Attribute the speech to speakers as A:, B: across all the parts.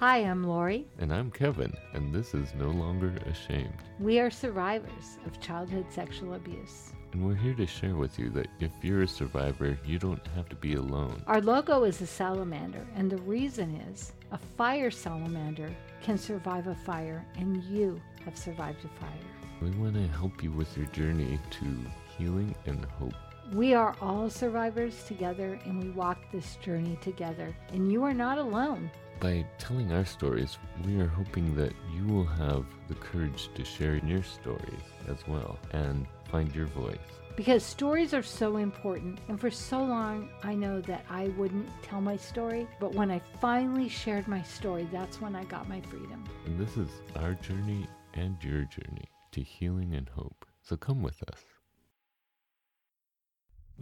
A: Hi, I'm Lori.
B: And I'm Kevin, and this is No Longer Ashamed.
A: We are survivors of childhood sexual abuse.
B: And we're here to share with you that if you're a survivor, you don't have to be alone.
A: Our logo is a salamander, and the reason is a fire salamander can survive a fire, and you have survived a fire.
B: We want to help you with your journey to healing and hope.
A: We are all survivors together, and we walk this journey together, and you are not alone.
B: By telling our stories, we are hoping that you will have the courage to share your stories as well and find your voice.
A: Because stories are so important, and for so long I know that I wouldn't tell my story, but when I finally shared my story, that's when I got my freedom.
B: And this is our journey and your journey to healing and hope. So come with us.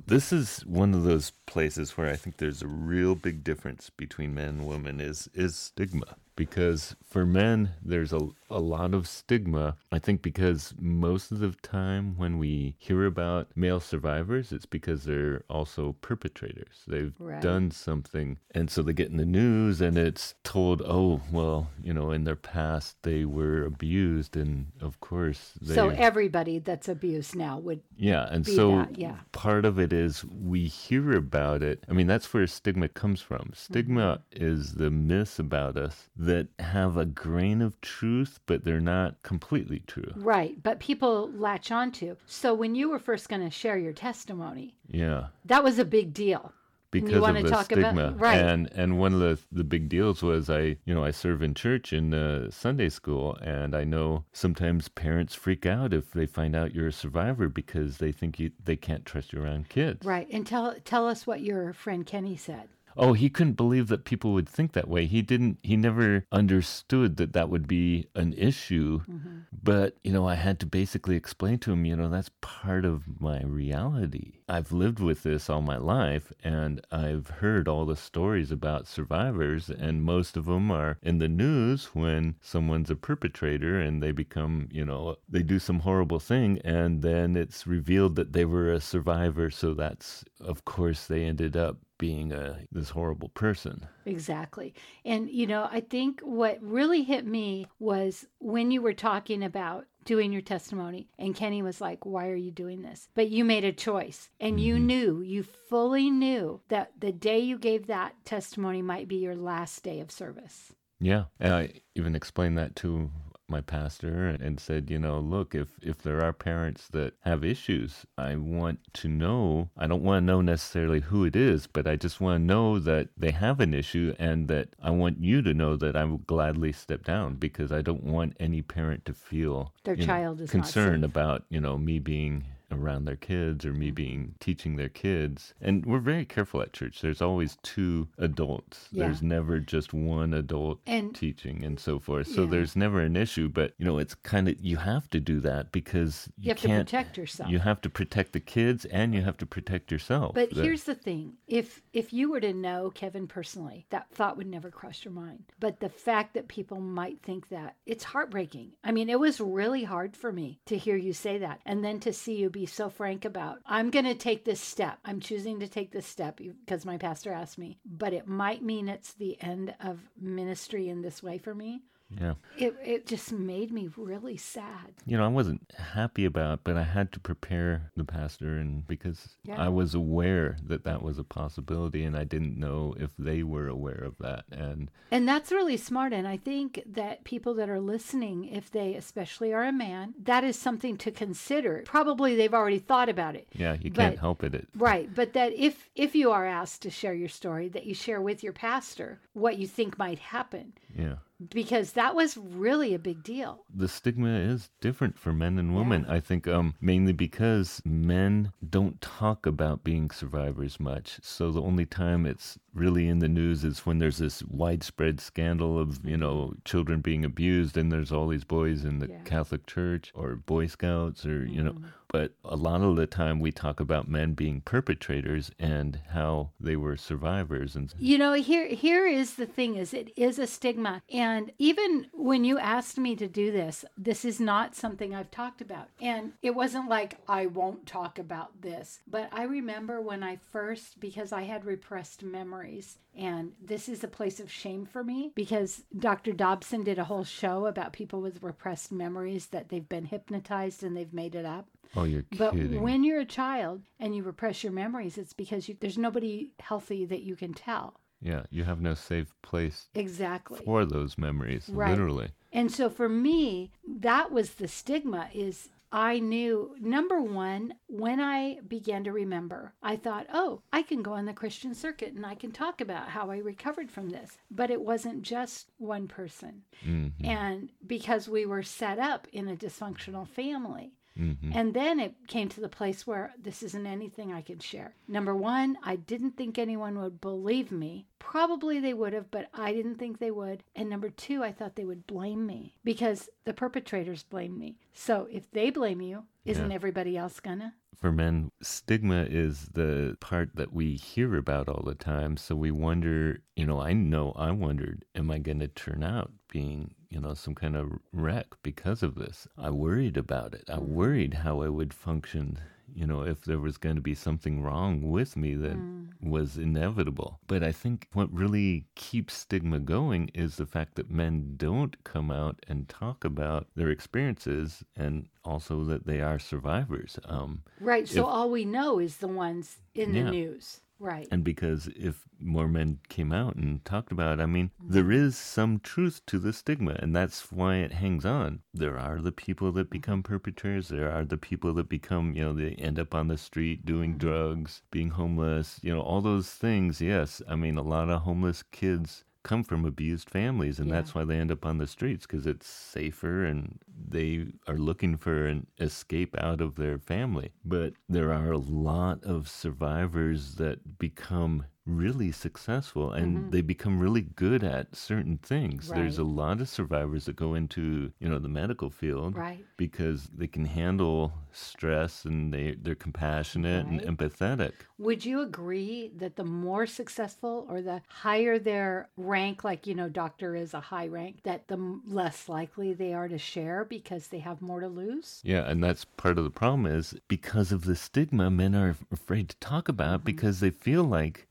B: This is one of those places where I think there's a real big difference between men and women is is stigma because for men there's a, a lot of stigma i think because most of the time when we hear about male survivors it's because they're also perpetrators they've right. done something and so they get in the news and it's told oh well you know in their past they were abused and of course they,
A: so everybody that's abused now would
B: yeah and so that, yeah. part of it is we hear about it i mean that's where stigma comes from stigma mm-hmm. is the myth about us that have a grain of truth, but they're not completely true.
A: Right. But people latch onto. So when you were first going to share your testimony,
B: yeah,
A: that was a big deal
B: because of the stigma. About, right. And and one of the the big deals was I you know I serve in church in uh, Sunday school, and I know sometimes parents freak out if they find out you're a survivor because they think you they can't trust you around kids.
A: Right. And tell tell us what your friend Kenny said
B: oh, he couldn't believe that people would think that way. He didn't, he never understood that that would be an issue. Mm-hmm. But, you know, I had to basically explain to him, you know, that's part of my reality. I've lived with this all my life and I've heard all the stories about survivors, and most of them are in the news when someone's a perpetrator and they become, you know, they do some horrible thing and then it's revealed that they were a survivor. So that's, of course, they ended up being a this horrible person.
A: Exactly. And you know, I think what really hit me was when you were talking about doing your testimony and Kenny was like, "Why are you doing this?" But you made a choice and mm-hmm. you knew, you fully knew that the day you gave that testimony might be your last day of service.
B: Yeah. And I even explained that to my pastor and said, you know, look, if if there are parents that have issues, I want to know. I don't want to know necessarily who it is, but I just want to know that they have an issue and that I want you to know that I will gladly step down because I don't want any parent to feel
A: their child know, is
B: concerned about, you know, me being around their kids or me mm-hmm. being teaching their kids. And we're very careful at church. There's always two adults. Yeah. There's never just one adult and, teaching and so forth. So yeah. there's never an issue, but you know, it's kind of you have to do that because you,
A: you have to protect yourself.
B: You have to protect the kids and you have to protect yourself.
A: But that, here's the thing. If if you were to know Kevin personally, that thought would never cross your mind. But the fact that people might think that, it's heartbreaking. I mean, it was really hard for me to hear you say that and then to see you be so frank about. I'm going to take this step. I'm choosing to take this step because my pastor asked me, but it might mean it's the end of ministry in this way for me.
B: Yeah.
A: It it just made me really sad.
B: You know, I wasn't happy about, but I had to prepare the pastor and because yeah. I was aware that that was a possibility and I didn't know if they were aware of that and
A: And that's really smart and I think that people that are listening if they especially are a man, that is something to consider. Probably they've already thought about it.
B: Yeah, you but, can't help it. it.
A: Right, but that if if you are asked to share your story that you share with your pastor what you think might happen.
B: Yeah
A: because that was really a big deal.
B: The stigma is different for men and women. Yeah. I think um, mainly because men don't talk about being survivors much. So the only time it's really in the news is when there's this widespread scandal of, you know, children being abused and there's all these boys in the yeah. Catholic Church or Boy Scouts or, you know, mm-hmm But a lot of the time we talk about men being perpetrators and how they were survivors. And
A: You know, here here is the thing is it is a stigma. And even when you asked me to do this, this is not something I've talked about. And it wasn't like I won't talk about this. But I remember when I first because I had repressed memories and this is a place of shame for me because Dr. Dobson did a whole show about people with repressed memories that they've been hypnotized and they've made it up.
B: Oh, you're
A: But
B: kidding.
A: when you're a child and you repress your memories, it's because you, there's nobody healthy that you can tell.
B: yeah, you have no safe place
A: Exactly.
B: for those memories,
A: Right.
B: literally.
A: And so for me, that was the stigma is I knew number one, when I began to remember, I thought, oh, I can go on the Christian circuit and I can talk about how I recovered from this. But it wasn't just one person.
B: hmm
A: And because we were set up in a dysfunctional family.
B: Hmm
A: And then it came to the place where this isn't anything I can share. Number one, I didn't think anyone would believe me. Probably they would have, but I didn't think they would. And number two, I thought they would blame me because the perpetrators blame me. So if they blame you, isn't
B: Yeah.
A: everybody else gonna?
B: For men, stigma is the part that we hear about all the time. So we wonder, you know, I know I wondered, am I going to turn out being, you know, some kind of wreck because of this? I worried about it. I worried how I would function, you know, if there was going to be something wrong with me that was inevitable. But I think what really keeps stigma going is the fact that men don't come out and talk about their experiences and also that they are survivors. Um,
A: Right. So
B: If-
A: all we know is the ones in the news. Right.
B: And because if more men came out and talked about it, I mean, there is some truth to the stigma, and that's why it hangs on. There are the people that mm-hmm. become perpetrators, there are the people that become, you know, they end up on the street doing mm-hmm. drugs, being homeless, you know, all those things. Yes, I mean, a lot of homeless kids come from abused families and
A: Yeah.
B: that's why they end up on the streets because it's safer and they are looking for an escape out of their family but there are a lot of survivors that become really successful and they become really good at certain things there's a
A: Mm-hmm.
B: Lot of survivors that go into you know the medical field
A: Right.
B: because they can handle stress and they they're compassionate
A: Right.
B: and empathetic
A: Would you agree that the more successful or the higher their rank, like, you know, doctor is a high rank, that the less likely they are to share because they have more to lose?
B: Yeah, and that's part of the problem is because of the stigma, men are afraid to talk about because they feel like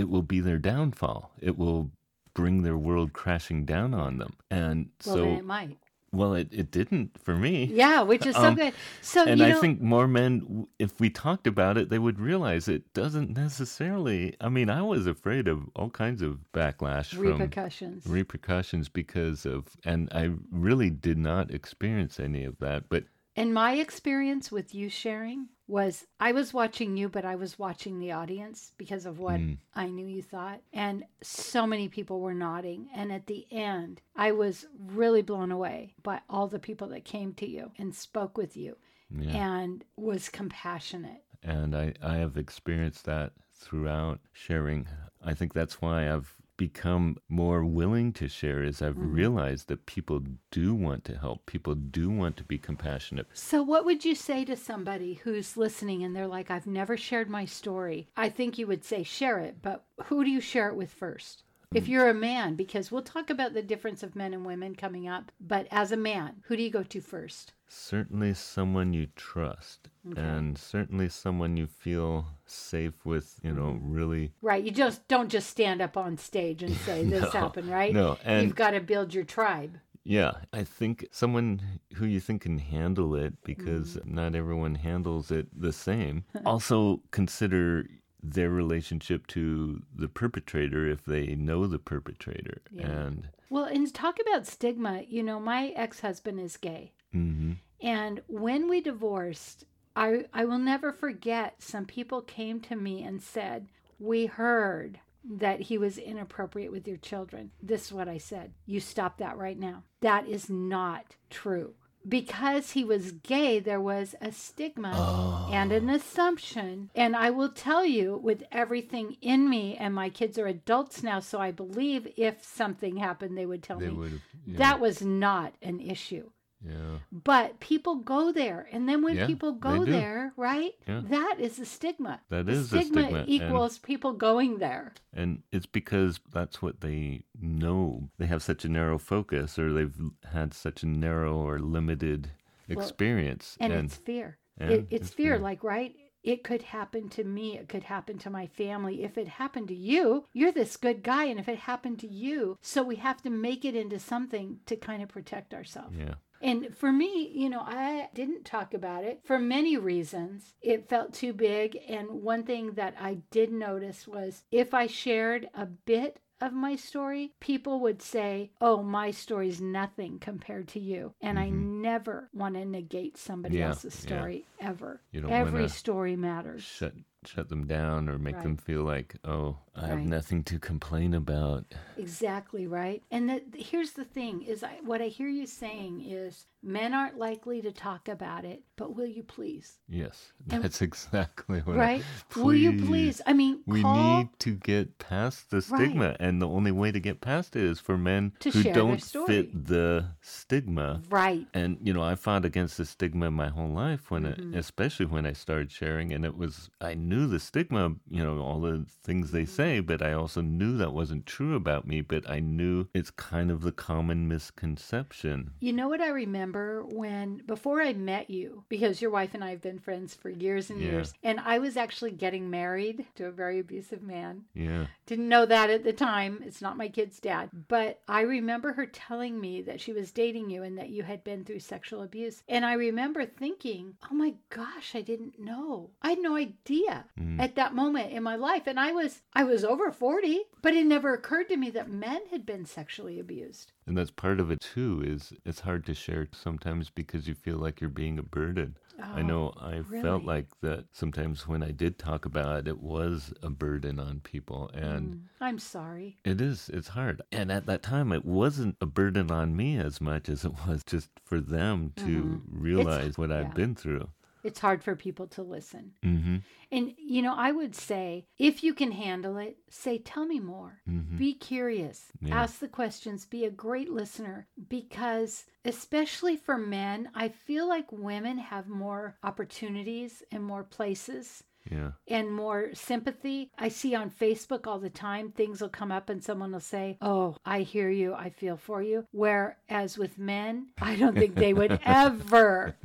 B: it will be their downfall. It will bring their world crashing down on them. And
A: Well,
B: so,
A: it might.
B: well, it, it didn't for me.
A: Yeah, which is so
B: Um,
A: good. So,
B: And I
A: know,
B: think more men, if we talked about it, they would realize it doesn't necessarily. I mean, I was afraid of all kinds of backlash from
A: repercussions.
B: repercussions because of, and I really did not experience any of that. But
A: And my experience with you sharing was I was watching you, but I was watching the audience because of what
B: Mm.
A: I knew you thought. And so many people were nodding. And at the end, I was really blown away by all the people that came to you and spoke with you
B: yeah.
A: and was compassionate.
B: and I, I have experienced that throughout sharing. I think that's why I've become more willing to share is I've mm-hmm. realized that people do want to help. People do want to be compassionate.
A: So, what would you say to somebody who's listening and they're like, I've never shared my story? I think you would say, share it, but who do you share it with first? If you're a man, because we'll talk about the difference of men and women coming up, but as a man, who do you go to first?
B: Certainly someone you trust and certainly someone you feel safe with, you know, really
A: Right. You just don't just stand up on stage and say this
B: No,
A: happened, right?
B: no, and-
A: You've got to build your tribe.
B: Yeah, I think someone who you think can handle it because
A: Mm-hmm.
B: not everyone handles it the same. also consider their relationship to the perpetrator if they know the perpetrator.
A: Yeah.
B: And
A: Well, and talk about stigma. You know, my ex husband is gay.
B: mhm,
A: And when we divorced, I, I will never forget some people came to me and said, We heard that he was inappropriate with your children. This is what I said. You stop that right now. That is not true. Because he was gay, there was a stigma and an oh. assumption. And I will tell you, with everything in me, and my kids are adults now, so I believe if something happened, they would tell
B: they
A: me.
B: Yeah.
A: that was not an issue.
B: Yeah.
A: But people go there. And then when
B: Yeah,
A: people go there, right?
B: Yeah.
A: That is a stigma.
B: That
A: the
B: is a
A: stigma,
B: stigma, and-
A: equals people going there.
B: And it's because that's what they know. They have such a narrow focus, or they've had such a narrow or limited experience.
A: And, it's fear.
B: and
A: It, it's
B: it's
A: fear,
B: fear.
A: like, right? It could happen to me. It could happen to my family. If it happened to you, you're this good guy. And if it happened to you, so we have to make it into something to kind of protect ourselves.
B: yeah.
A: And for me, you know, I didn't talk about it for many reasons. It felt too big. And one thing that I did notice was if I shared a bit of my story, people would say, Oh, my story's nothing compared to you. And I never want to negate somebody
B: Mm-hmm. Yeah,
A: else's
B: yeah.
A: story ever.
B: You don't
A: Every story matters.
B: Shut shut them down or make them feel like, oh, I have
A: Right.
B: nothing to complain about.
A: Exactly right. And the, here's the thing: is I, what I hear you saying is men aren't likely to talk about it, but will you please?
B: Yes,
A: And-
B: that's exactly what. I-
A: Right? Will you please? I mean,
B: We
A: call
B: need to get past the stigma, and the only way to get past it is for men
A: To
B: who don't fit the stigma.
A: right.
B: And you know, I fought against the stigma my whole life when,
A: Mm-hmm.
B: it, especially when I started sharing, and it was I knew the stigma, you know, all the things they
A: Mm-hmm.
B: Say, but I also knew that wasn't true about me. But I knew it's kind of the common misconception.
A: You know what I remember when before I met you, because your wife and I have been friends for years and
B: Yeah.
A: years, and I was actually getting married to a very abusive man.
B: Yeah,
A: Didn't know that at the time. It's not my kid's dad. But I remember her telling me that she was dating you and that you had been through sexual abuse. And I remember thinking, oh my gosh, I didn't know. I had no idea
B: Mm.
A: at that moment in my life. And I was I was over 40, but it never occurred to me that men had been sexually abused.
B: and that's part of it too. Is it's hard to share sometimes because you feel like you're being a burden. I know I felt
A: Oh,
B: like that sometimes when I did talk about it, it was a burden on people. And
A: Mm, I'm sorry.
B: it is, it's hard. And at that time, it wasn't a burden on me as much as it was just for them to realize what
A: yeah.
B: I've been through.
A: It's hard for people to listen.
B: hmm
A: And, you know, I would say if you can handle it, say, tell me more.
B: hmm
A: Be curious.
B: Yeah.
A: Ask the questions. Be a great listener because, especially for men, I feel like women have more opportunities and more places
B: Yeah.
A: and more sympathy. I see on Facebook all the time things will come up and someone will say, Oh, I hear you. I feel for you. Whereas with men, I don't think they would ever,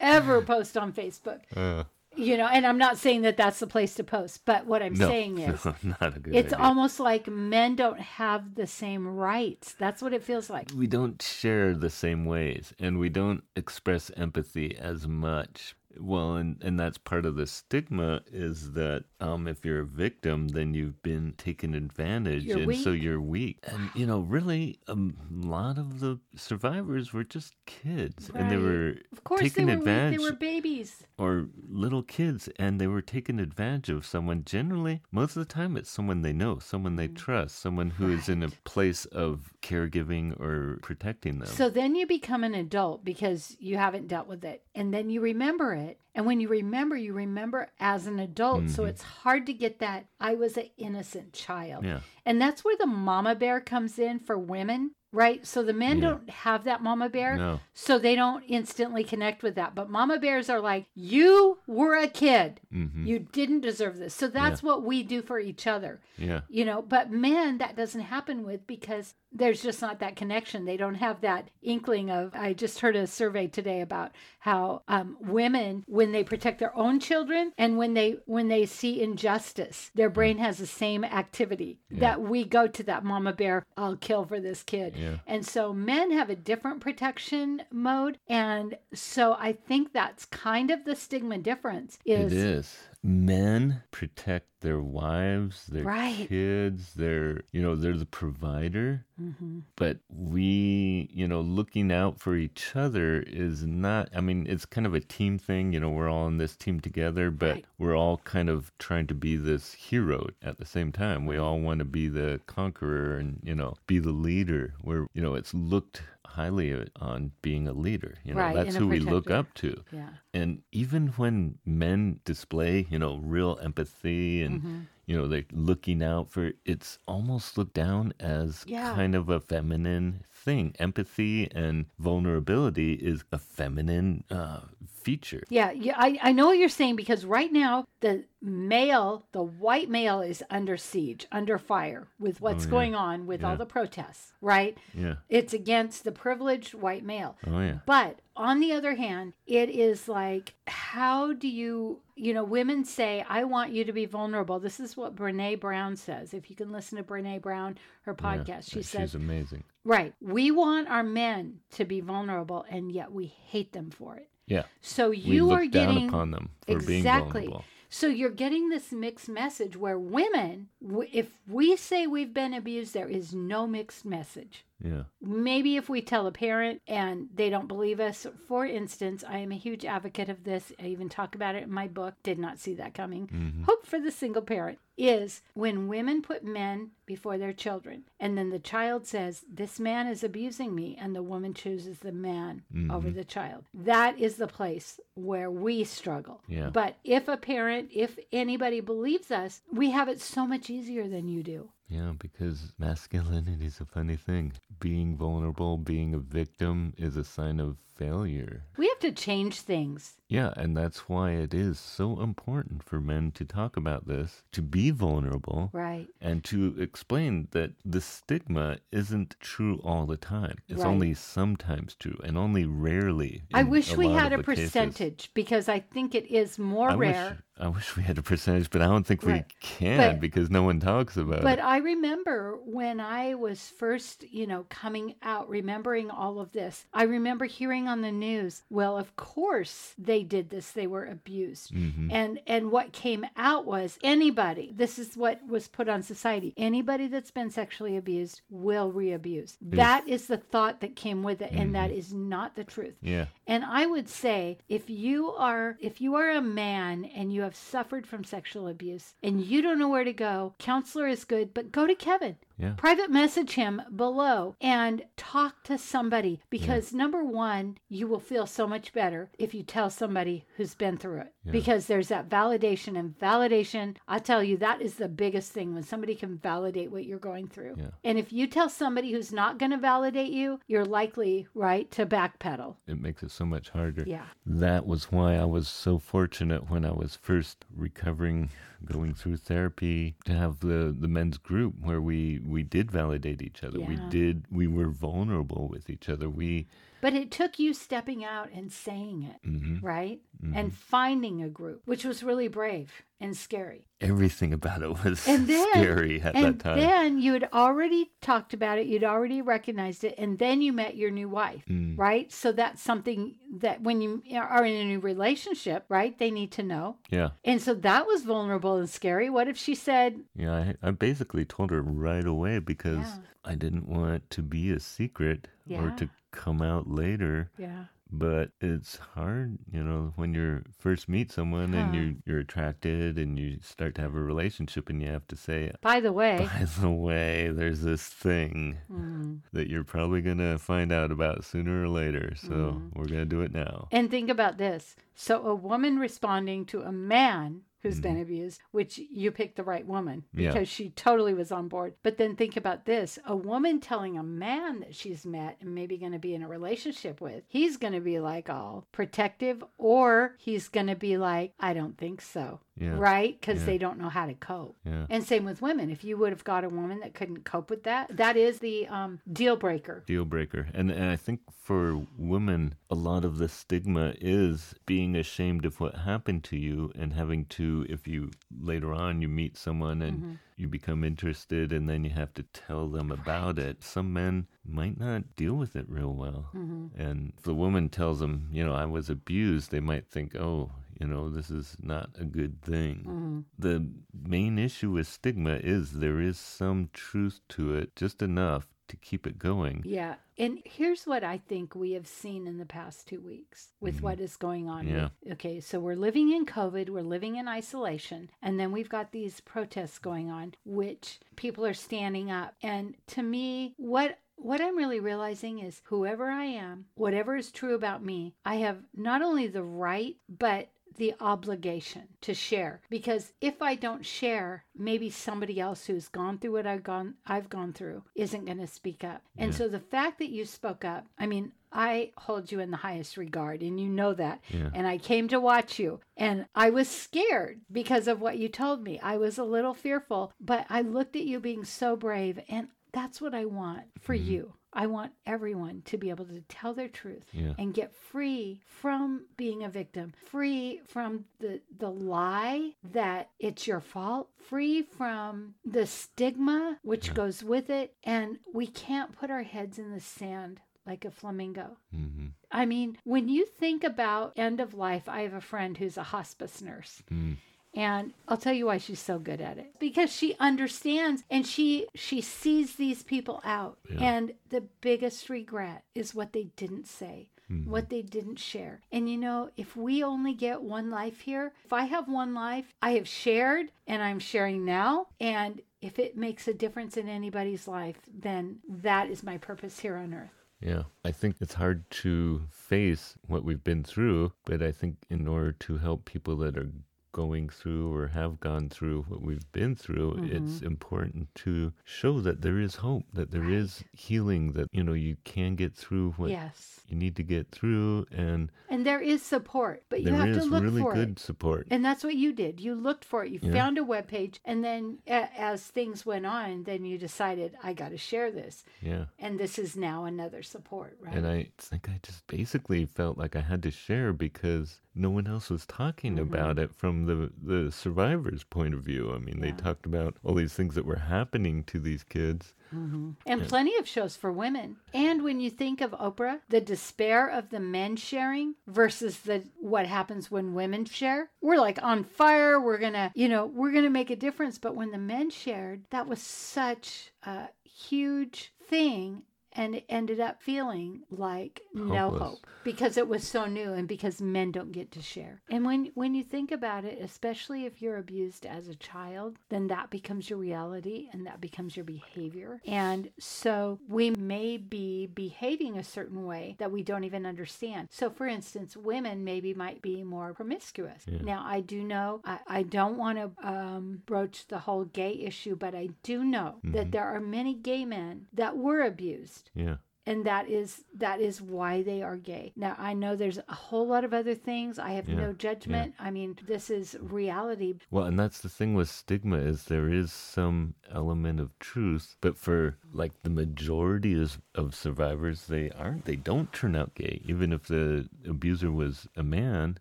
A: ever post on Facebook.
B: Uh,
A: You know, and I'm not saying that that's the place to post, but what I'm
B: no,
A: saying is
B: no, not a good
A: it's
B: idea.
A: almost like men don't have the same rights. That's what it feels like.
B: we don't share the same ways and we don't express empathy as much well and, and that's part of the stigma is that um, if you're a victim then you've been taken advantage
A: You're
B: and so you're weak and you know really a lot of the survivors were just kids and they were
A: Of course, they
B: taken
A: were weak.
B: advantage
A: They were babies.
B: or little kids and they were taken advantage of someone generally most of the time it's someone they know someone they trust someone who is in a place of caregiving or protecting them
A: So then you become an adult because you haven't dealt with it. And then you remember it. And when you remember, you remember as an adult. So it's hard to get that I was an innocent child.
B: yeah
A: And that's where the mama bear comes in for women, right? So the men
B: Yeah.
A: don't have that mama bear.
B: no
A: So they don't instantly connect with that. But mama bears are like, you were a kid.
B: hmm
A: You didn't deserve this. So that's what we do for each other.
B: yeah
A: You know, but men that doesn't happen with because there's just not that connection. They don't have that inkling of. I just heard a survey today about how um, women, when they protect their own children and when they when they see injustice, their brain has the same activity that we go to that mama bear. I'll kill for this kid.
B: Yeah.
A: And so men have a different protection mode, and so I think that's kind of the stigma difference. Is
B: it is men protect their wives their
A: Right.
B: kids their you know they're the provider
A: Mm-hmm.
B: but we you know looking out for each other is not i mean it's kind of a team thing you know we're all in this team together but
A: Right.
B: we're all kind of trying to be this hero at the same time we all want to be the conqueror and you know be the leader where you know it's looked highly on being a leader you know
A: Right,
B: that's who we look up to
A: yeah.
B: and even when men display, you know, real empathy and,
A: Mm-hmm.
B: you know, they're looking out for it's almost looked down as
A: Yeah.
B: kind of a feminine thing. Empathy and vulnerability is a feminine uh, feature.
A: Yeah, yeah, I, I know what you're saying because right now the male, the white male is under siege, under fire with oh, what's
B: Oh, yeah.
A: going on with all the protests, right?
B: Yeah.
A: It's against the privileged white male.
B: Oh yeah.
A: But on the other hand, it is like, how do you, you know, women say, I want you to be vulnerable. This is what Brene Brown says. If you can listen to Brene Brown, her
B: Yeah.
A: podcast, she
B: She's
A: says,
B: amazing.
A: right, we want our men to be vulnerable and yet we hate them for it.
B: Yeah.
A: So you are
B: down
A: getting
B: upon them for being
A: Exactly.
B: vulnerable.
A: so you're getting this mixed message where women, if we say we've been abused, there is no mixed message.
B: Yeah.
A: Maybe if we tell a parent and they don't believe us, for instance, I am a huge advocate of this. I even talk about it in my book. Did not see that coming.
B: Mhm.
A: Hope for the single parent is when women put men before their children, and then the child says, This man is abusing me, and the woman chooses the man over
B: Mm-hmm.
A: the child. That is the place where we struggle.
B: Yeah.
A: But if a parent, if anybody believes us, we have it so much easier than you do.
B: Yeah, because masculinity is a funny thing. Being vulnerable, being a victim is a sign of failure.
A: We have to change things.
B: Yeah, and that's why it is so important for men to talk about this, to be vulnerable,
A: Right.
B: and to explain that the stigma isn't true all the time. It's
A: Right.
B: only sometimes true and only rarely.
A: I wish we had a
B: the cases.
A: percentage because I think it is more
B: I
A: rare.
B: wish, I wish we had a percentage, but I don't think we can
A: But-
B: because no one talks about
A: But
B: it.
A: But I remember when I was first, you know, coming out, remembering all of this. I remember hearing on the news, well, of course they did this. They were abused.
B: Mhm.
A: And and what came out was anybody, this is what was put on society. Anybody that's been sexually abused will re-abuse. That is the thought that came with it and that
B: Mm-hmm.
A: is not the truth.
B: Yeah,
A: And I would say if you are if you are a man and you have suffered from sexual abuse and you don't know where to go, counselor is good, but go to Kevin.
B: Yeah.
A: Private message him below and talk to somebody because number 1, you will feel so much better if you tell somebody who's been through it.
B: Yeah.
A: Because there's that validation and validation, I tell you that is the biggest thing when somebody can validate what you're going through.
B: Yeah.
A: And if you tell somebody who's not going to validate you, you're likely, right, to backpedal.
B: It makes it so much harder.
A: Yeah.
B: That was why I was so fortunate when I was first recovering, going through therapy, to have the, the men's group where we, we did validate each other. We did, we were vulnerable with each other. We,
A: But it took you stepping out and saying it,
B: mhm.
A: right? And finding a group, which was really brave and scary.
B: everything about it was
A: And then,
B: scary at that time.
A: And then you had already talked about it, you'd already recognized it, and then you met your new wife,
B: Mm.
A: right? So that's something that when you are in a new relationship, right, they need to know.
B: yeah.
A: And so that was vulnerable and scary. What if she said,
B: Yeah, I, I basically told her right away because
A: Yeah.
B: I didn't want it to be a secret or to come out later.
A: yeah,
B: But it's hard, you know, when you first meet someone and you're you're attracted and you start to have a relationship and you have to say,
A: by the way,
B: by the way, there's this thing
A: mm,
B: that you're probably gonna find out about sooner or later. So
A: Mm-hmm.
B: we're gonna do it now.
A: And think about this. So, a woman responding to a man who's been abused, which you picked the right woman
B: Mm-hmm. Yeah.
A: because she totally was on board. But then think about this a woman telling a man that she's met and maybe going to be in a relationship with, he's going to be like all protective, or he's going to be like, I don't think so.
B: Yeah.
A: Right? Because
B: Yeah.
A: they don't know how to cope.
B: Yeah.
A: And same with women. If you would have got a woman that couldn't cope with that, that is the um, deal breaker.
B: Deal breaker. And and I think for women a lot of the stigma is being ashamed of what happened to you and having to if you later on you meet someone and you become interested and then you have to tell them about it. Some men might not deal with it real well. And if the woman tells them, you know, I was abused, they might think, "Oh, you know, this is not a good thing. The main issue with stigma is there is some truth to it, just enough to keep it going.
A: Yeah. And here's what I think we have seen in the past two weeks with what is going on.
B: Mm-hmm. Yeah.
A: with- okay. So we're living in COVID, we're living in isolation, and then we've got these protests going on, which people are standing up. And to me, what what I'm really realizing is whoever I am, whatever is true about me, I have not only the right, but the obligation to share because if I don't share, maybe somebody else who's gone through what I've gone I've gone through isn't going to speak up. And
B: Yeah.
A: so the fact that you spoke up, I mean, I hold you in the highest regard and you know that.
B: Yeah.
A: And I came to watch you and I was scared because of what you told me. I was a little fearful, but I looked at you being so brave and that's what I want for
B: Mm-hmm.
A: you. I want everyone to be able to tell their truth
B: Yeah.
A: and get free from being a victim, free from the the lie that it's your fault, free from the stigma which
B: Yeah.
A: goes with it, and we can't put our heads in the sand like a flamingo.
B: hmm
A: I mean, when you think about end of life, I have a friend who's a hospice nurse.
B: Mm.
A: And I'll tell you why she's so good at it. Because she understands and she she sees these people out.
B: Yeah.
A: And the biggest regret is what they didn't say, mm-hmm. what they didn't share. And you know, if we only get one life here, if I have one life, I have shared and I'm sharing now and if it makes a difference in anybody's life, then that is my purpose here on earth.
B: Yeah, I think it's hard to face what we've been through, but I think in order to help people that are going through or have gone through what we've been through, it's important to show that there is hope, that there is healing, that you know you can get through what
A: yes.
B: you need to get through, and
A: And there is support, but you have to look
B: really
A: for
B: good
A: it.
B: support.
A: And that's what you did. You looked for it. You
B: Yeah.
A: found a web page, and then a- as things went on, then you decided I got to share this,
B: yeah.
A: and this is now another support, right?
B: And I think I just basically felt like I had to share because no one else was talking
A: Mm-hmm.
B: about it from the, the survivor's point of view. I mean, they talked about all these things that were happening to these kids. Mm-hmm.
A: and plenty of shows for women. And when you think of Oprah, the despair of the men sharing versus the what happens when women share, we're like on fire. We're gonna, you know, we're gonna make a difference. But when the men shared, that was such a huge thing. And it ended up feeling like no hope because it was so new and because men don't get to share. And when when you think about it, especially if you're abused as a child, then that becomes your reality and that becomes your behavior. And so we may be behaving a certain way that we don't even understand. So for instance, women maybe might be more promiscuous.
B: Yeah.
A: Now I do know I, I don't want to um, broach the whole gay issue, but I do know that there are many gay men that were abused
B: Yeah.
A: And that is that is why they are gay. Now I know there's a whole lot of other things. I have
B: Yeah,
A: no judgment. I mean, this is reality.
B: Well, and that's the thing with stigma is there is some element of truth, but for like the majority is, of survivors, they aren't. They don't turn out gay, even if the abuser was a man,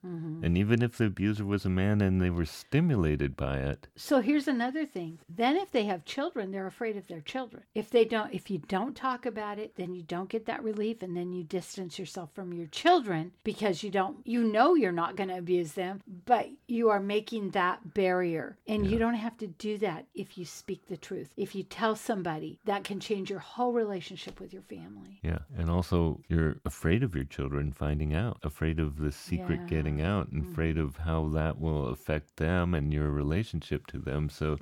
B: mm-hmm. and even if the abuser was a man and they were stimulated by it.
A: So here's another thing. Then if they have children, they're afraid of their children. If they don't if you don't talk about it, then you don't get that relief and then you distance yourself from your children because you don't you know you're not going to abuse them, but you are making that barrier. And you don't have to do that if you speak the truth. If you tell somebody, that can change your whole relationship with your family.
B: Yeah, and also you're afraid of your children finding out, afraid of the secret
A: Yeah.
B: getting out, and mm-hmm. afraid of how that will affect them and your relationship to them. So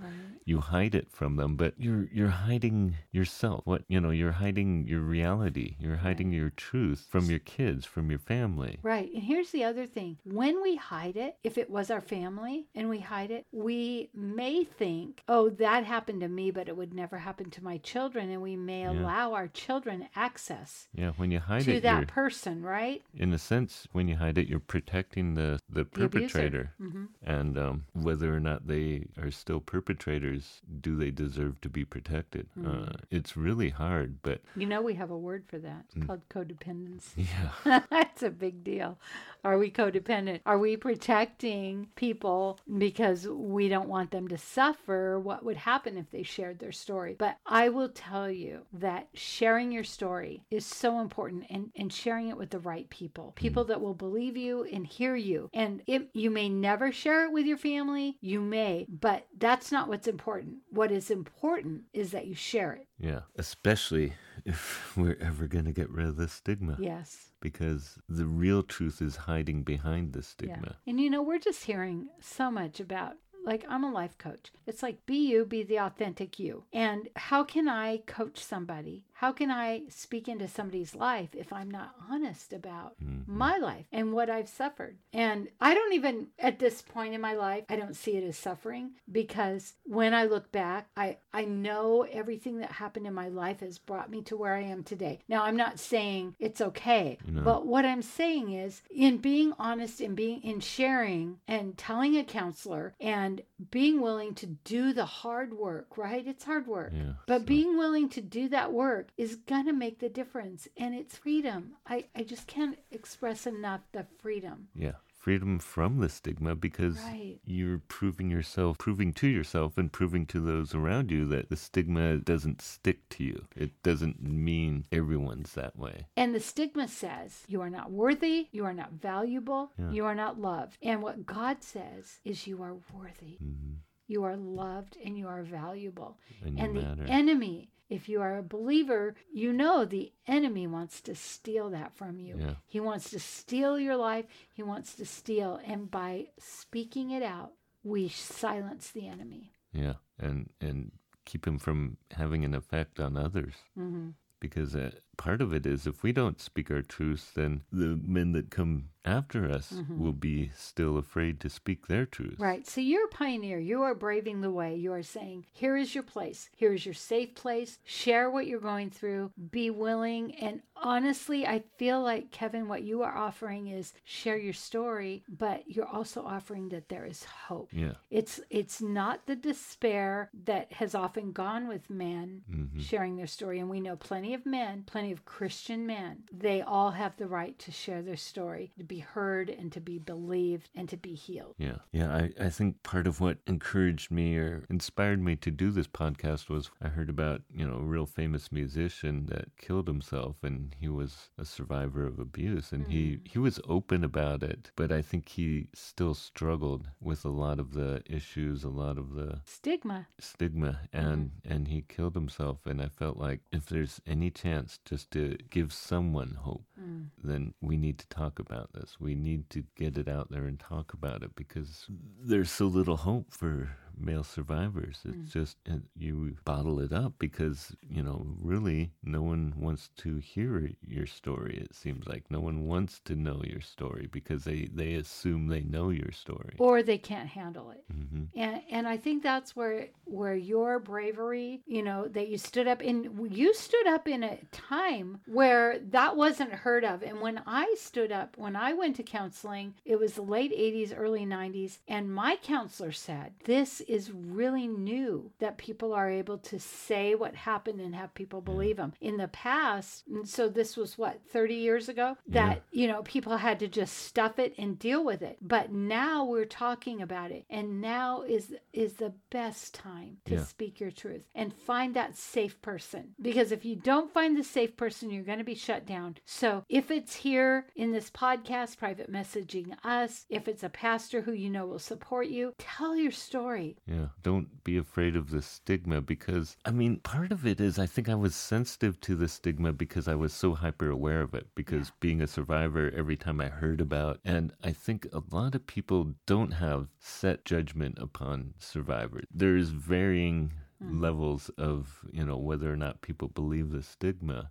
B: you hide it from them, but you're you're hiding yourself. What you know, you're hiding your reality. You're hiding your truth from your kids, from your family.
A: Right. And here's the other thing. When we hide it, if it was our family and we hide it, we may think, oh, that happened to me, but it would never happen to my children. And we may allow our children access
B: Yeah, when you hide
A: to
B: it,
A: that person, right?
B: in a sense, when you hide it, you're protecting the the perpetrator.
A: hmm
B: And um, whether or not they are still perpetrators, do they deserve to be protected?
A: Hmm.
B: Uh, it's really hard, but
A: You know, we have a word for that. It's mm. called codependency.
B: yeah,
A: That's a big deal. Are we codependent? Are we protecting people because we don't want them to suffer what would happen if they shared their story? But I will tell you that sharing your story is so important and, and sharing it with the right people, mm. people that will believe you and hear you. And it, you may never share it with your family, you may, but that's not what's important. What is important is that you share it.
B: yeah. Especially if we're ever going to get rid of this stigma.
A: Yes.
B: Because the real truth is hiding behind the
A: Yeah.
B: stigma.
A: And you know, we're just hearing so much about like I'm a life coach. It's like be you, be the authentic you. And how can I coach somebody? How can I speak into somebody's life if I'm not honest about
B: Mm-hmm.
A: my life and what I've suffered? And I don't even, at this point in my life, I don't see it as suffering because when I look back, I, I know everything that happened in my life has brought me to where I am today. Now, I'm not saying it's okay,
B: No.
A: but what I'm saying is in being honest and being in sharing and telling a counselor and being willing to do the hard work, right? It's hard work.
B: Yeah,
A: But
B: so-
A: being willing to do that work is going to make the difference. And it's freedom. I, I just can't express enough the freedom.
B: Yeah. Freedom from the stigma because
A: Right.
B: you're proving yourself, proving to yourself, and proving to those around you that the stigma doesn't stick to you. It doesn't mean everyone's that way.
A: And the stigma says you are not worthy, you are not valuable,
B: Yeah.
A: you are not loved. And what God says is you are worthy,
B: hmm
A: you are loved, and you are valuable.
B: And
A: and the enemy, if you are a believer, you know the enemy wants to steal that from you.
B: Yeah.
A: He wants to steal your life, he wants to steal. And by speaking it out, we silence the enemy.
B: yeah. And and keep him from having an effect on others.
A: hmm
B: because uh, part of it is if we don't speak our truth, then the men that come after us will be still afraid to speak their truth.
A: Right. So you're a pioneer. You are braving the way. You are saying, here is your place. Here is your safe place. Share what you're going through. Be willing. And honestly, I feel like, Kevin, what you are offering is share your story, but you're also offering that there is hope.
B: Yeah.
A: It's it's not the despair that has often gone with men
B: hmm
A: sharing their story. And we know plenty of men, plenty of Christian men. They all have the right to share their story, to be heard and to be believed and to be healed.
B: Yeah. Yeah. I, I think part of what encouraged me or inspired me to do this podcast was I heard about, you know, a real famous musician that killed himself and he was a survivor of abuse and he, mm. he was open about it, but I think he still struggled with a lot of the issues, a lot of the
A: Stigma.
B: stigma and mm-hmm. and he killed himself and i felt like if there's any chance to give someone hope mm. then we need to talk about this. We need to get it out there and talk about it because there's so little hope for male survivors. It's just it, you bottle it up because you know really no one wants to hear your story it seems like. No one wants to know your story because they they assume they know your story.
A: Or they can't handle it.
B: hmm
A: And and I think that's where where your bravery, you know, that you stood up in you stood up in a time where that wasn't heard of. And when I stood up, when I went to counseling, it was the late 80s, early 90s, and my counselor said, "This is really new that people are able to say what happened and have people believe them." In the past, and so this was what 30 years ago, that you know, people had to just stuff it and deal with it. But now we're talking about it, and now is is the best time to
B: Yeah.
A: speak your truth and find that safe person. Because if you don't find the safe person, you're going to be shut down. So if it's here in this podcast, private messaging us, if it's a pastor who you know will support you, tell your story.
B: Yeah, don't be afraid of the stigma because, I mean, part of it is I think I was sensitive to the stigma because I was so hyper aware of it. Because being a survivor, every time I heard about, and I think a lot of people don't have set judgment upon survivors. There's varying levels of you know whether or not people believe the stigma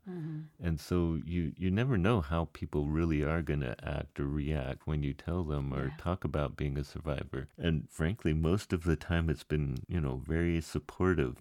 B: and so you you never know how people really are going to act or react when you tell them or
A: Yeah.
B: talk about being a survivor and frankly most of the time it's been you know very supportive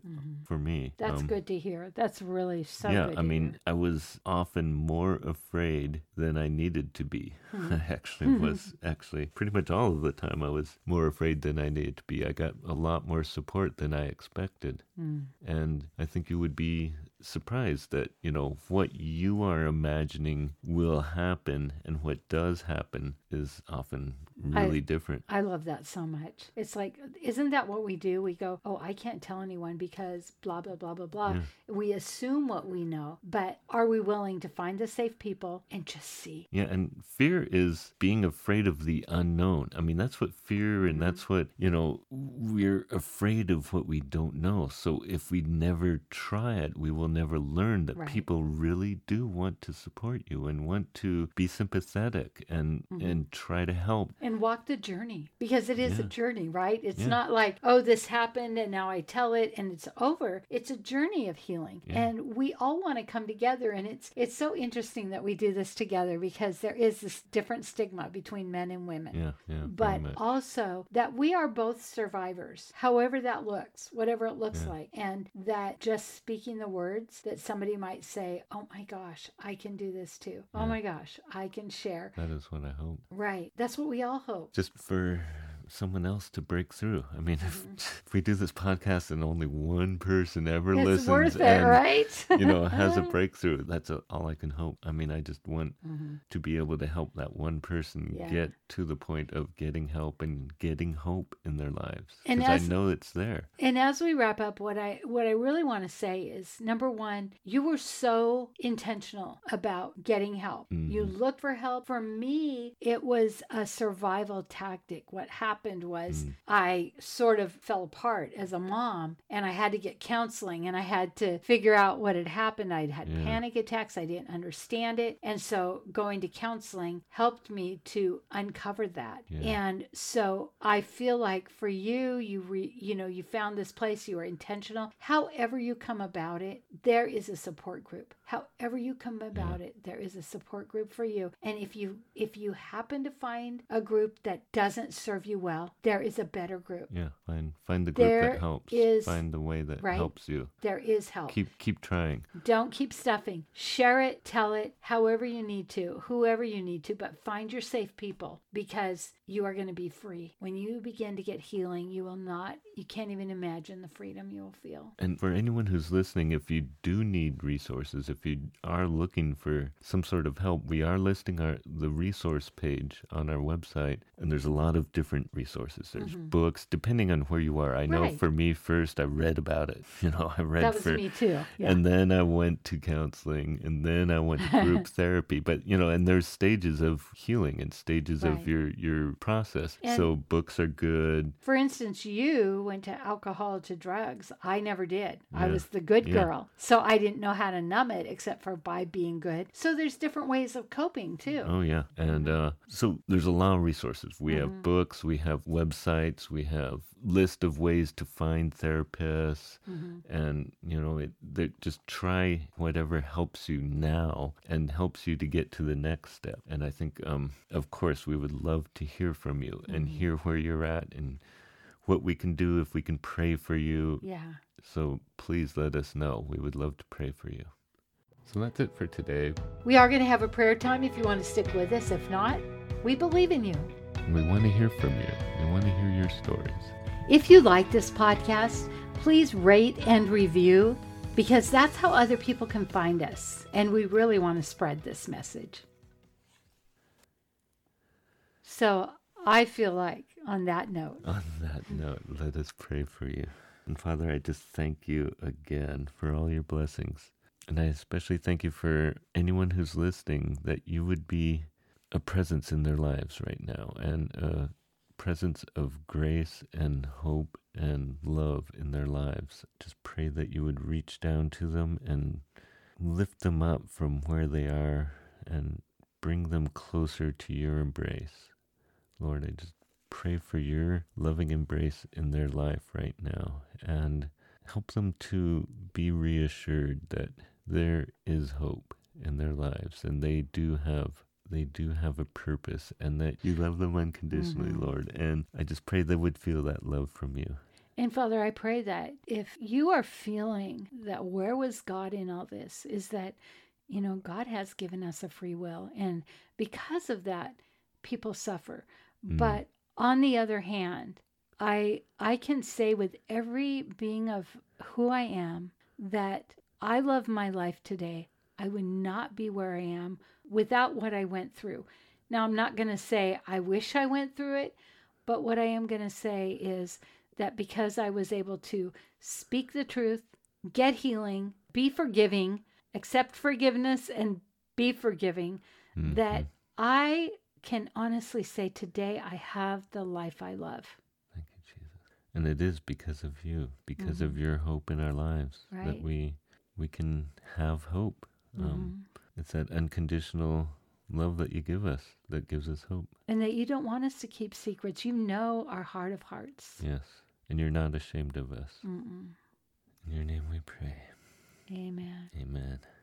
B: for me
A: That's
B: Um,
A: good to hear. That's really so
B: yeah. I mean,
A: hear.
B: I was often more afraid than I needed to be.
A: Hmm.
B: I actually was actually pretty much all of the time I was more afraid than I needed to be. I got a lot more support than I expected.
A: Hmm.
B: And I think you would be surprised that, you know, what you are imagining will happen and what does happen is often
A: I-
B: really different.
A: I love that so much. It's like, isn't that what we do? We go, oh, I can't tell anyone because blah, blah, blah, blah, blah. We assume what we know, but are we willing to find the safe people and just see?
B: Yeah, and fear is being afraid of the unknown. I mean, that's what fear and that's what, you know, we're afraid of what we don't know. So if we we never try it, we will never learn that
A: Right.
B: people really do want to support you and want to be sympathetic and
A: Mm-hmm.
B: and try to help.
A: and walk the journey because it is a journey, right? It's
B: Yeah.
A: not like, oh, this happened and now I tell it and it's over. It's a journey of healing.
B: Yeah.
A: And we all want to come together and it's it's so interesting that we do this together because there is this different stigma between men and women.
B: Yeah, yeah.
A: But also that we are both survivors, however that looks, whatever it looks
B: Yeah.
A: like. And that just speaking the words that somebody might say, Oh my gosh, I can do this too. Oh my gosh, I can share.
B: that is what I hope.
A: Right. That's what we all hope.
B: Just for someone else to break through. I mean,
A: Mm-hmm.
B: if, if we do this podcast and only one person ever
A: It's
B: listens
A: worth it,
B: and
A: right?
B: you know has a breakthrough, that's a, all I can hope. I mean, I just want
A: Mhm.
B: to be able to help that one person
A: Yeah.
B: get to the point of getting help and getting hope in their lives.
A: And
B: Because I know it's there.
A: And as we wrap up, what I what I really want to say is number one, you were so intentional about getting help. You
B: Mhm.
A: looked for help. For me, it was a survival tactic. What happened was
B: Mm.
A: I sort of fell apart as a mom and I had to get counseling and I had to figure out what had happened. I'd had
B: Yeah.
A: panic attacks. I didn't understand it. And so going to counseling helped me to uncover that.
B: Yeah.
A: And so I feel like for you, you re, you know, you found this place, you were intentional. However you come about it, there is a support group. However you come about it, there is a support group for you. And if you if you happen to find a group that doesn't serve you well, there is a better group.
B: Yeah, find find the group
A: There
B: that helps.
A: is-
B: find the way that
A: right?
B: helps you.
A: There is help.
B: Keep keep trying.
A: Don't keep stuffing. Share it, tell it, however you need to, whoever you need to, but find your safe people because you are going to be free. When you begin to get healing, you will not, you can't even imagine the freedom you will feel.
B: And for anyone who's listening, if you do need resources, if you are looking for some sort of help, we are listing our the resource page on our website, and there's a lot of different resources. There's books, depending on where you are. I know
A: Mm-hmm. Right.
B: for me, first I read about it. You know, I read
A: That was
B: for
A: me too. Yeah.
B: And then I went to counseling and then I went to group therapy. But you know, and there's stages of healing and stages
A: Right.
B: of your your process.
A: And-
B: so books are good.
A: For instance, you went to alcohol to drugs. I never did. I was the good
B: Yeah.
A: girl. So I didn't know how to numb it except for by being good. So there's different ways of coping too.
B: Oh yeah. And uh so there's a lot of resources. We
A: Mm-hmm.
B: have books, we have websites, we have list of ways to find therapists
A: Mm-hmm.
B: and you know it they just try whatever helps you now and helps you to get to the next step. And I think um of course we would love to hear from you and
A: Mm-hmm.
B: hear where you're at and what we can do if we can pray for you.
A: Yeah.
B: So please let us know. We would love to pray for you. So that's it for today.
A: We are going to have a prayer time if you want to stick with us. If not, we believe in you.
B: We want to hear from you. We want to hear your stories.
A: If you like this podcast, please rate and review because that's how other people can find us. And we really want to spread this message. So I feel like, on that note,
B: On that note, let us pray for you. And Father, I just thank you again for all your blessings. And I especially thank you for anyone who's listening that you would be a presence in their lives right now and a presence of grace and hope and love in their lives. Just pray that you would reach down to them and lift them up from where they are and bring them closer to your embrace. Lord, I just pray for your loving embrace in their life right now and help them to be reassured that there is hope in their lives and they do have they do have a purpose and that you love them unconditionally,
A: Mhm.
B: Lord. And I just pray they would feel that love from you.
A: And Father, I pray that if you are feeling that where was God in all this, is that, you know, God has given us a free will. And because of that, people suffer.
B: Mm.
A: But on the other hand, I I can say with every being of who I am that I love my life today. I would not be where I am without what I went through. Now I'm not going to say I wish I went through it, but what I am going to say is that because I was able to speak the truth, get healing, be forgiving, accept forgiveness, and be forgiving,
B: Mhm.
A: that I can honestly say today I have the life I love.
B: Thank you, Jesus. And it is because of you, because of your hope in our lives that we we can have hope. Um, It's that unconditional love that you give us that gives us hope.
A: And that you don't want us to keep secrets. You know our heart of hearts.
B: Yes. And you're not ashamed of us.
A: Mm-mm.
B: In your name we pray.
A: Amen.
B: Amen.